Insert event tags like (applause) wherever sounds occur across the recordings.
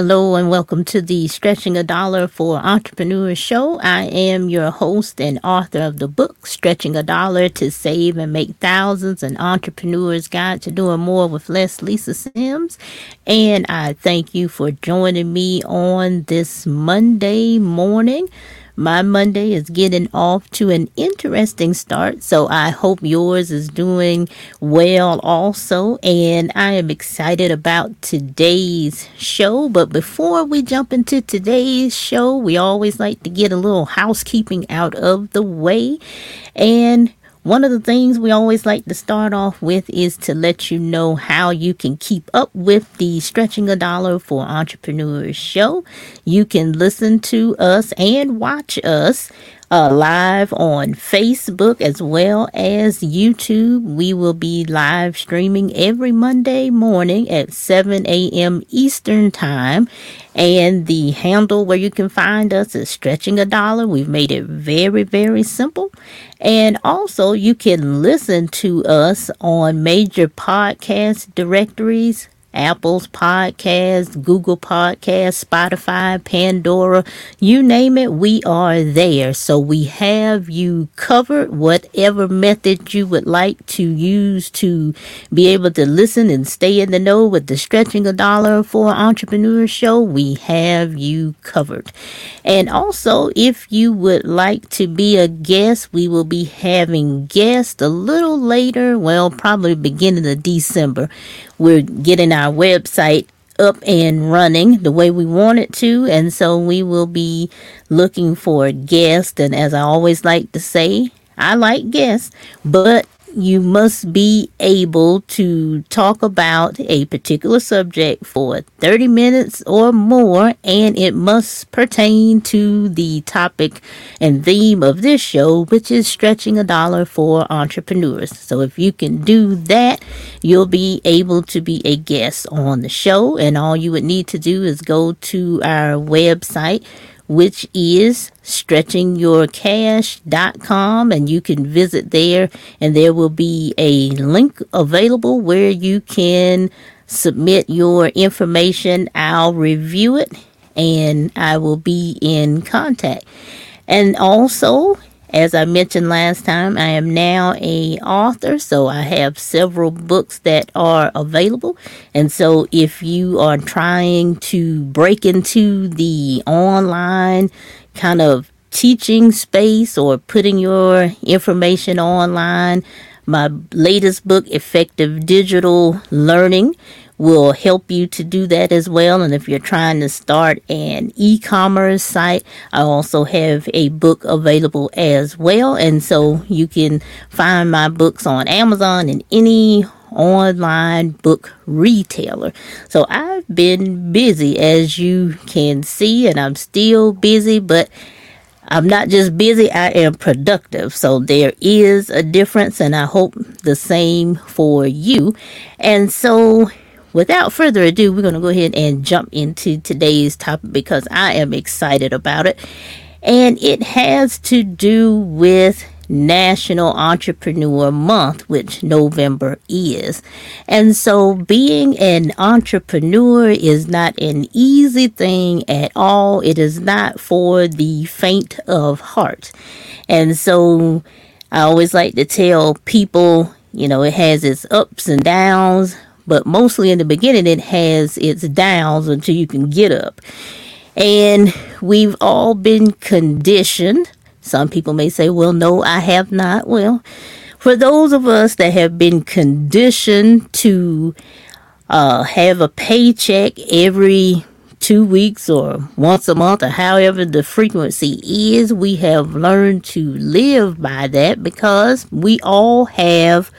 Hello and welcome to the Stretching a Dollar for Entrepreneurs show. I am your host and author of the book Stretching a Dollar to Save and Make Thousands, an entrepreneur's guide to doing more with less, Lisa Sims. And I thank you for joining me on this Monday morning. My Monday is getting off to an interesting start, so I hope yours is doing well also. And I am excited about today's show. But before we jump into today's show, we always like to get a little housekeeping out of the way. And one of the things we always like to start off with is to let you know how you can keep up with the Stretching a Dollar for Entrepreneurs show. You can listen to us and watch us uh, live on Facebook as well as YouTube. We will be live streaming every Monday morning at 7 a.m. Eastern Time. And the handle where you can find us is Stretching a Dollar. We've made it very, very simple. And also, you can listen to us on major podcast directories Apple's podcast, Google Podcast, Spotify, Pandora, you name it, we are there. So we have you covered, whatever method you would like to use to be able to listen and stay in the know with the Stretching a Dollar for Entrepreneur show. We have you covered. And also, if you would like to be a guest, we will be having guests a little later, well, probably beginning of December. We're getting our website up and running the way we want it to. And so we will be looking for guests. And as I always like to say, I like guests, but you must be able to talk about a particular subject for 30 minutes or more, and it must pertain to the topic and theme of this show, which is stretching a dollar for entrepreneurs. So, if you can do that, you'll be able to be a guest on the show, and all you would need to do is go to our website which is stretchingyourcash.com and you can visit there and there will be a link available where you can submit your information. I'll review it and I will be in contact. And also, as I mentioned last time, I am now a author, so I have several books that are available. And so if you are trying to break into the online kind of teaching space or putting your information online, my latest book, Effective Digital Learning, will help you to do that as well. And if you're trying to start an e commerce site, I also have a book available as well. And so you can find my books on Amazon and any online book retailer. So I've been busy as you can see, and I'm still busy, but I'm not just busy, I am productive. So there is a difference, and I hope the same for you. And so without further ado, we're going to go ahead and jump into today's topic because I am excited about it. And it has to do with National Entrepreneur Month, which November is. And so being an entrepreneur is not an easy thing at all. It is not for the faint of heart. And so I always like to tell people, you know, it has its ups and downs, but mostly in the beginning it has its downs until you can get up. And we've all been conditioned. Some people may say, well, no, I have not. Well, for those of us that have been conditioned to uh, have a paycheck every two weeks or once a month or however the frequency is, we have learned to live by that because we all have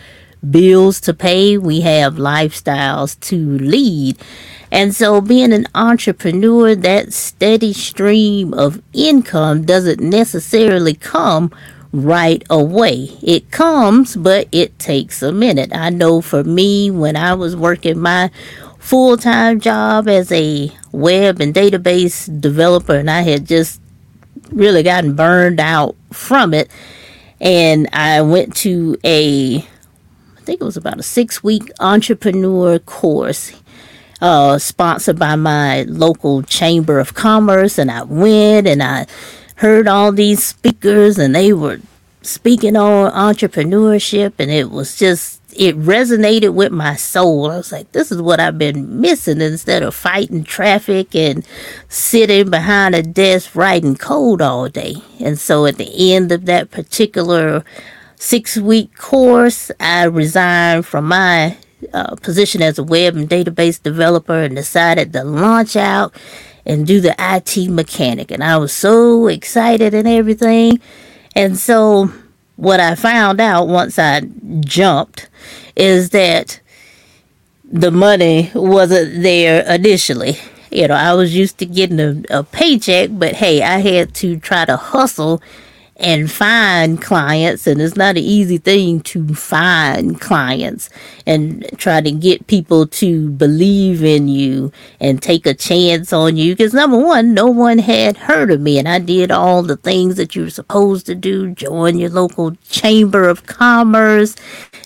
bills to pay, we have lifestyles to lead. And so, being an entrepreneur, that steady stream of income doesn't necessarily come right away. It comes, but it takes a minute. I know for me, when I was working my full time job as a web and database developer, and I had just really gotten burned out from it, and I went to a think it was about a six week entrepreneur course. uh, sponsored by my local chamber of commerce, and I went and I heard all these speakers, and they were speaking on entrepreneurship, and it was just it resonated with my soul. I was like, this is what I've been missing instead of fighting traffic and sitting behind a desk writing code all day. And so at the end of that particular six week course, I resigned from my uh, position as a web and database developer and decided to launch out and do the IT mechanic. And I was so excited and everything. And so what I found out once I jumped is that the money wasn't there initially. You know, I was used to getting a, a paycheck, but hey, I had to try to hustle and find clients and it's not an easy thing to find clients and try to get people to believe in you and take a chance on you. Because number one no one had heard of me and i did all the things that you're supposed to do join your local chamber of commerce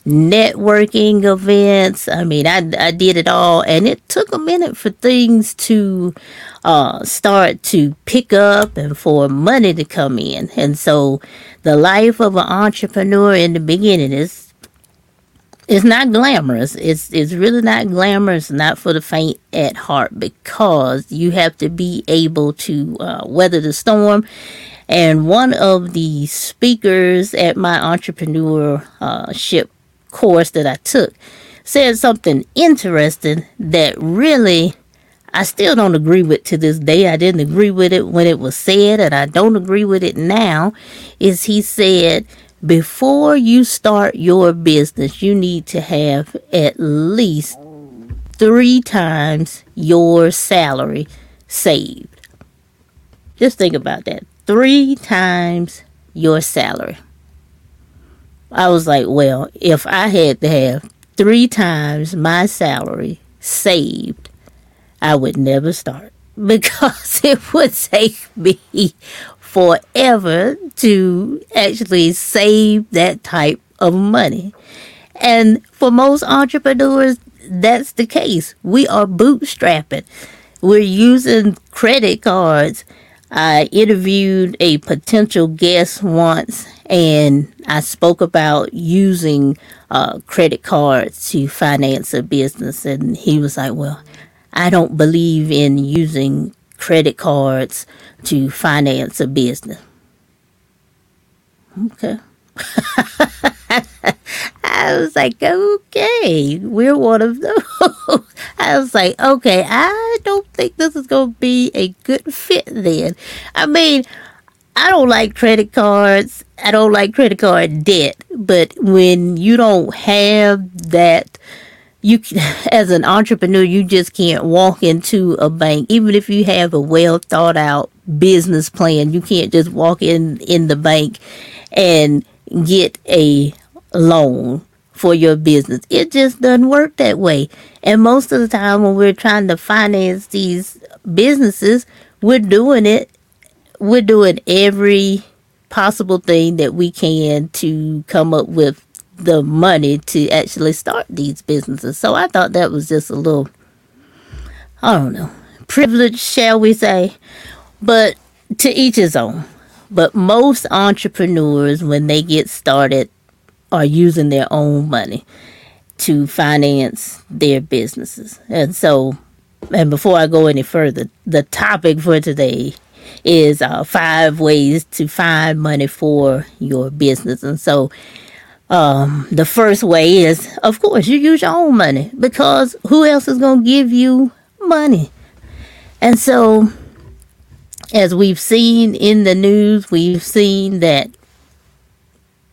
networking events. I mean i, I did it all and it took a minute for things to uh, start to pick up and for money to come in. And so the life of an entrepreneur in the beginning is it's not glamorous. It's it's really not glamorous, not for the faint at heart, because you have to be able to uh, weather the storm. And one of the speakers at my entrepreneurship course that I took said something interesting that really I still don't agree with to this day. I didn't agree with it when it was said, and I don't agree with it now. Is he said, before you start your business, you need to have at least three times your salary saved. Just think about that. Three times your salary. I was like, well, if I had to have three times my salary saved I would never start (laughs) because it would take me forever to actually save that type of money. And for most entrepreneurs, that's the case. We are bootstrapping. We're using credit cards. I interviewed a potential guest once and I spoke about using uh, credit cards to finance a business. And he was like, Well, I don't believe in using credit cards to finance a business. Okay. (laughs) I was like, okay, we're one of those. (laughs) I was like, okay, I don't think this is going to be a good fit then. I mean, I don't like credit cards. I don't like credit card debt. But when you don't have that you (laughs) as an entrepreneur you just can't walk into a bank. Even if you have a well thought out business plan you can't just walk in in the bank and get a loan for your business. It just doesn't work that way. And most of the time when we're trying to finance these businesses we're doing it we're doing every possible thing that we can to come up with the money to actually start these businesses. So I thought that was just a little, I don't know, privilege, shall we say. But to each his own. But most entrepreneurs, when they get started, are using their own money to finance their businesses. And so, and before I go any further, the topic for today is uh, five ways to find money for your business. And so, um, the first way is, of course, you use your own money because who else is going to give you money? And so, as we've seen in the news, we've seen that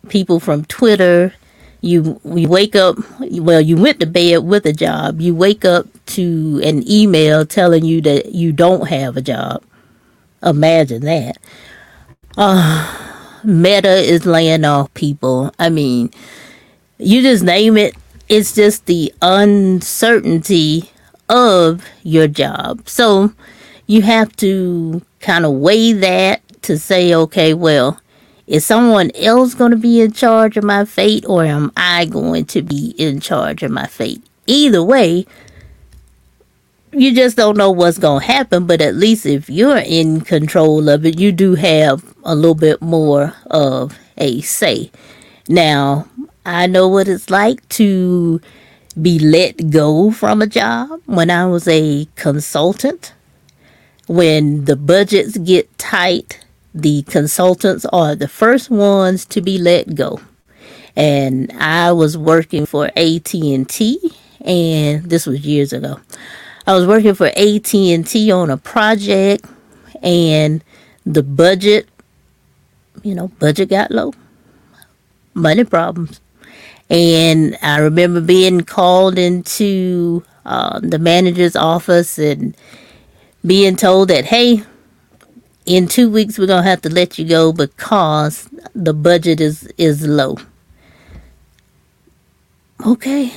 people from Twitter, you wake up, well, you went to bed with a job, you wake up to an email telling you that you don't have a job. Imagine that. Uh, Meta is laying off people. I mean, you just name it. It's just the uncertainty of your job. So you have to kind of weigh that to say, okay, well, is someone else going to be in charge of my fate or am I going to be in charge of my fate? Either way, you just don't know what's going to happen. But at least if you're in control of it, you do have a little bit more of a say. Now, I know what it's like to be let go from a job when I was a consultant. When the budgets get tight, the consultants are the first ones to be let go. And I was working for AT&T and this was years ago. I was working for AT&T on a project and the budget, you know, budget got low. Money problems. And I remember being called into uh, the manager's office and being told that, hey, in two weeks we're gonna have to let you go because the budget is is low. Okay,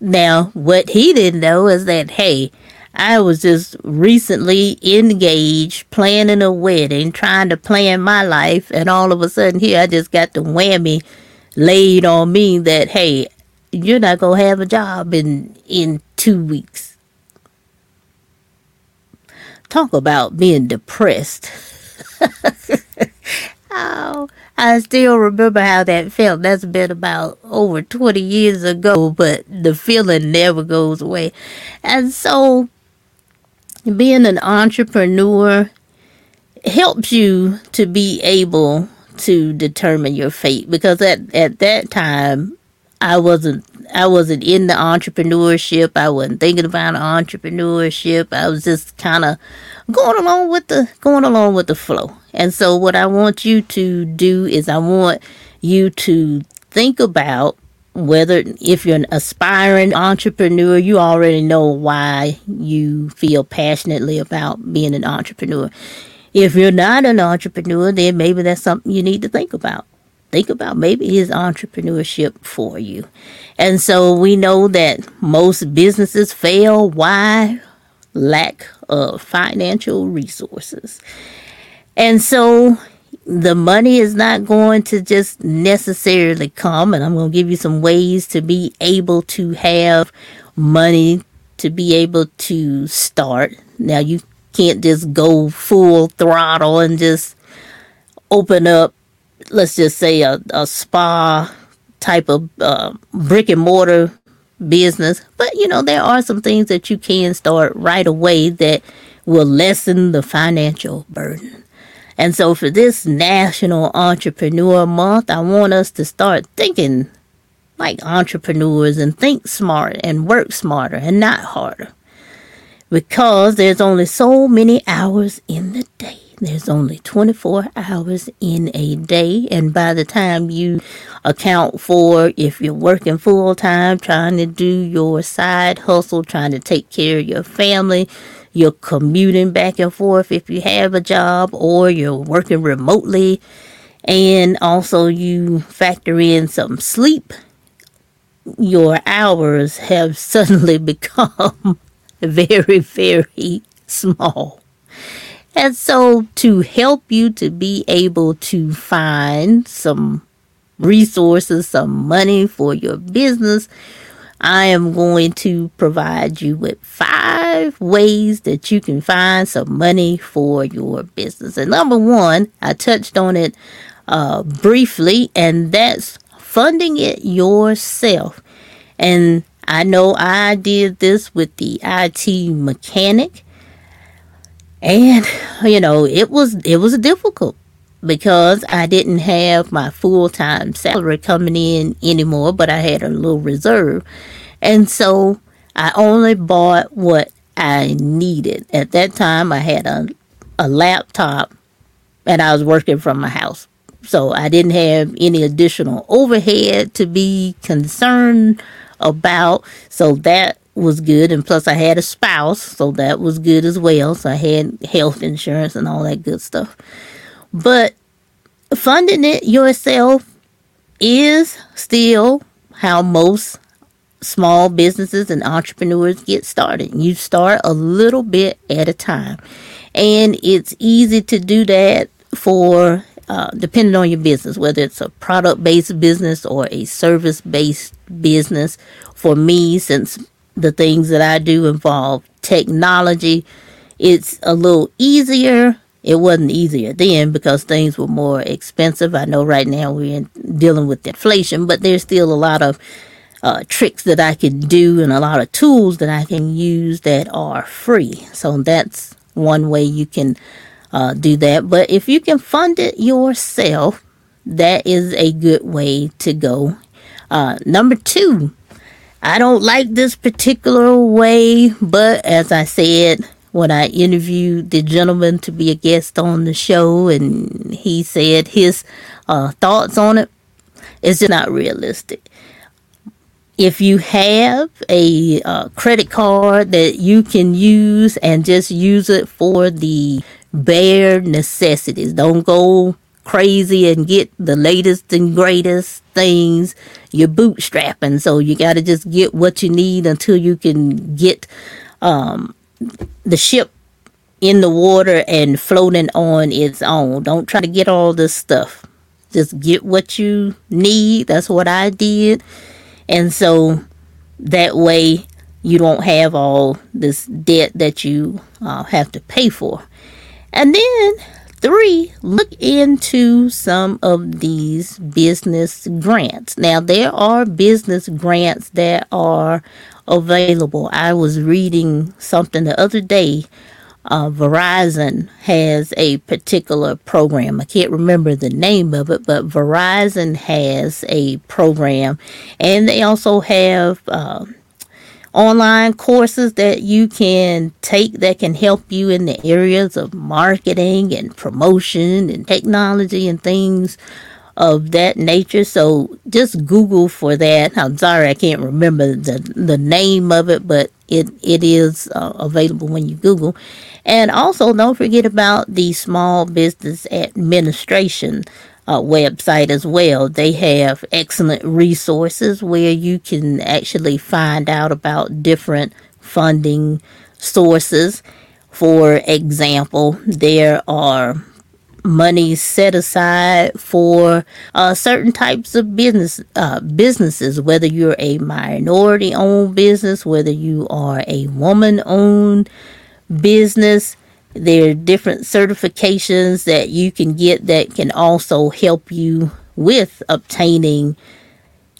now, what he didn't know is that, hey, I was just recently engaged, planning a wedding, trying to plan my life, and all of a sudden here I just got the whammy laid on me that, hey, you're not gonna have a job in in two weeks. Talk about being depressed. (laughs) oh, I still remember how that felt. That's been about over 20 years ago, but the feeling never goes away. And so, being an entrepreneur helps you to be able to determine your fate because at, at that time I wasn't I wasn't in the entrepreneurship. I wasn't thinking about entrepreneurship. I was just kind of going along with the going along with the flow. And so what I want you to do is I want you to think about whether if you're an aspiring entrepreneur, you already know why you feel passionately about being an entrepreneur. If you're not an entrepreneur, then maybe that's something you need to think about think about maybe his entrepreneurship for you. And so we know that most businesses fail. Why? Lack of financial resources. And so the money is not going to just necessarily come. And I'm going to give you some ways to be able to have money to be able to start. Now, you can't just go full throttle and just open up let's just say a, a spa type of uh, brick and mortar business. But you know, there are some things that you can start right away that will lessen the financial burden. And so for this National Entrepreneur Month, I want us to start thinking like entrepreneurs and think smart and work smarter and not harder. Because there's only so many hours in the day. There's only 24 hours in a day, and by the time you account for if you're working full time, trying to do your side hustle, trying to take care of your family, you're commuting back and forth if you have a job, or you're working remotely, and also you factor in some sleep, your hours have (laughs) suddenly become (laughs) very, very small. And so, to help you to be able to find some resources, some money for your business, I am going to provide you with five ways that you can find some money for your business. And number one, I touched on it uh, briefly, and that's funding it yourself. And I know I did this with the IT mechanic. And (laughs) you know, it was it was difficult because I didn't have my full-time salary coming in anymore, but I had a little reserve. And so I only bought what I needed. At that time I had a a laptop and I was working from my house. So I didn't have any additional overhead to be concerned about. So that was good. And plus, I had a spouse, so that was good as well. So I had health insurance and all that good stuff. But funding it yourself is still how most small businesses and entrepreneurs get started. You start a little bit at a time. And it's easy to do that for uh, depending on your business, whether it's a product based business or a service based business. For me, since the things that I do involve technology, it's a little easier. It wasn't easier then because things were more expensive. I know right now we're in, dealing with inflation, but there's still a lot of uh, tricks that I can do and a lot of tools that I can use that are free. So that's one way you can uh, do that. But if you can fund it yourself, that is a good way to go. Uh, number two, I don't like this particular way, but as I said, when I interviewed the gentleman to be a guest on the show, and he said his uh, thoughts on it, it's just not realistic. If you have a uh, credit card that you can use and just use it for the bare necessities, don't go crazy and get the latest and greatest things. You're bootstrapping, so you got to just get what you need until you can get um, the ship in the water and floating on its own. Don't try to get all this stuff. Just get what you need. That's what I did. And so that way you don't have all this debt that you uh, have to pay for. And then Three, look into some of these business grants. Now, there are business grants that are available. I was reading something the other day. Uh, Verizon has a particular program. I can't remember the name of it, but Verizon has a program, and they also have uh, online courses that you can take that can help you in the areas of marketing and promotion and technology and things of that nature. So just Google for that. I'm sorry I can't remember the the name of it, but it it is uh, available when you Google. And also don't forget about the Small Business Administration uh, website as well. They have excellent resources where you can actually find out about different funding sources. For example, there are money set aside for uh, certain types of business uh, businesses, whether you're a minority owned business, whether you are a woman owned business there are different certifications that you can get that can also help you with obtaining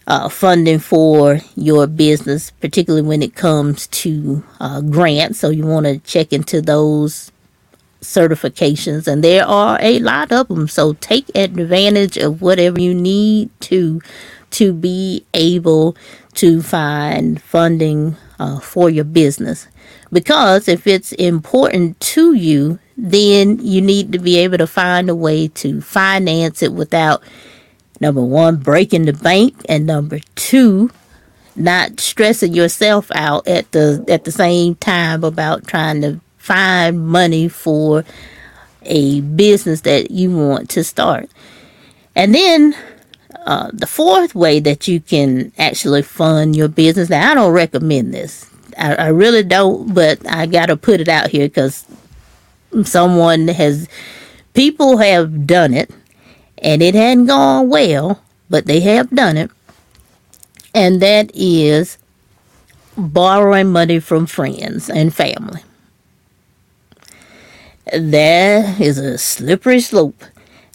uh, funding for your business, particularly when it comes to uh, grants. So you want to check into those certifications, and there are a lot of them. So take advantage of whatever you need to to be able to find funding uh, for your business. Because if it's important to you, then you need to be able to find a way to finance it without number one, breaking the bank, and number two, not stressing yourself out at the at the same time about trying to find money for a business that you want to start. And then uh, the fourth way that you can actually fund your business. Now, I don't recommend this. I, I really don't, but I got to put it out here because someone has, people have done it and it hadn't gone well, but they have done it. And that is borrowing money from friends and family. That is a slippery slope.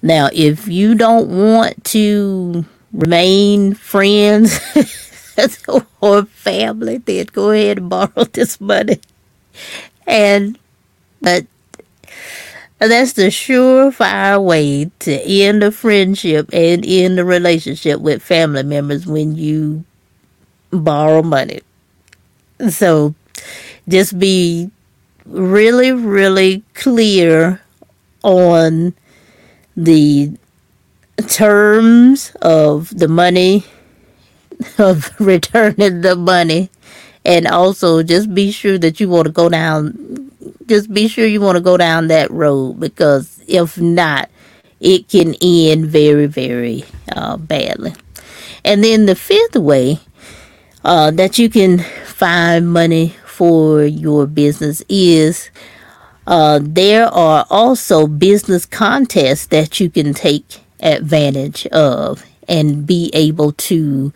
Now, if you don't want to remain friends (laughs) or family, then go ahead and borrow this money. And, but that's the surefire way to end a friendship and end a relationship with family members when you borrow money. So just be really, really clear on the terms of the money (laughs) of returning the money. And also just be sure that you want to go down just be sure you want to go down that road because if not it can end very very uh, badly. And then the fifth way uh, that you can find money for your business is uh, there are also business contests that you can take advantage of and be able to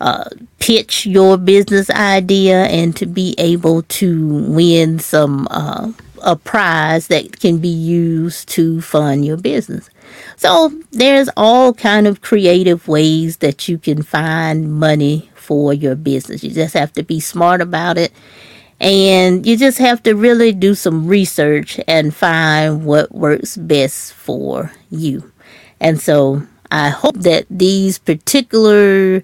uh, pitch your business idea and to be able to win some uh, a prize that can be used to fund your business. So there's all kind of creative ways that you can find money for your business. You just have to be smart about it and you just have to really do some research and find what works best for you. And so I hope that these particular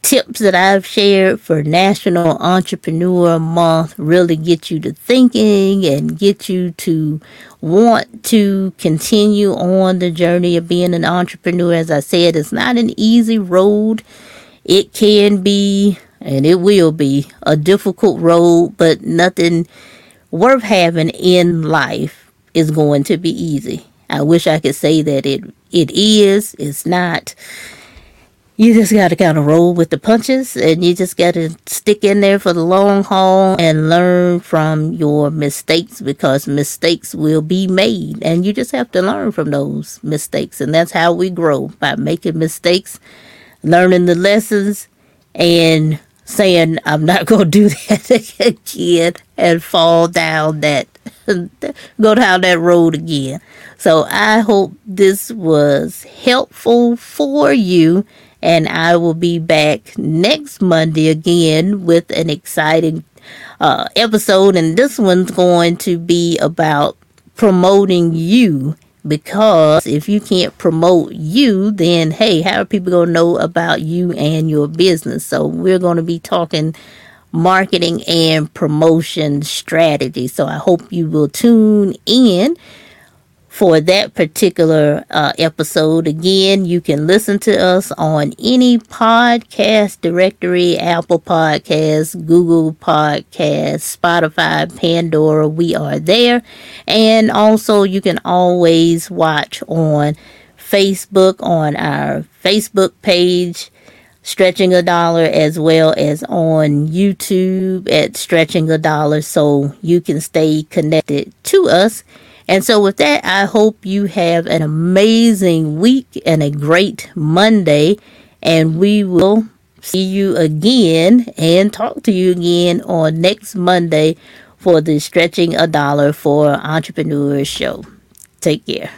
tips that I've shared for National Entrepreneur Month really get you to thinking and get you to want to continue on the journey of being an entrepreneur. As I said, it's not an easy road. It can be, and it will be, a difficult road, but nothing worth having in life is going to be easy. I wish I could say that it it is. It's not you just got to kind of roll with the punches and you just got to stick in there for the long haul and learn from your mistakes because mistakes will be made and you just have to learn from those mistakes and that's how we grow by making mistakes learning the lessons and saying i'm not going to do (laughs) that again and fall down that (laughs) go down that road again so i hope this was helpful for you and I will be back next Monday again with an exciting uh, episode. And this one's going to be about promoting you because if you can't promote you, then hey, how are people going to know about you and your business? So we're going to be talking marketing and promotion strategy. So I hope you will tune in for that particular uh, episode. Again, you can listen to us on any podcast directory Apple Podcasts, Google Podcasts, Spotify, Pandora. We are there. And also, you can always watch on Facebook on our Facebook page. Stretching a Dollar as well as on YouTube at Stretching a Dollar so you can stay connected to us and so, with that, I hope you have an amazing week and a great Monday. And we will see you again and talk to you again on next Monday for the Stretching a Dollar for Entrepreneurs show. Take care.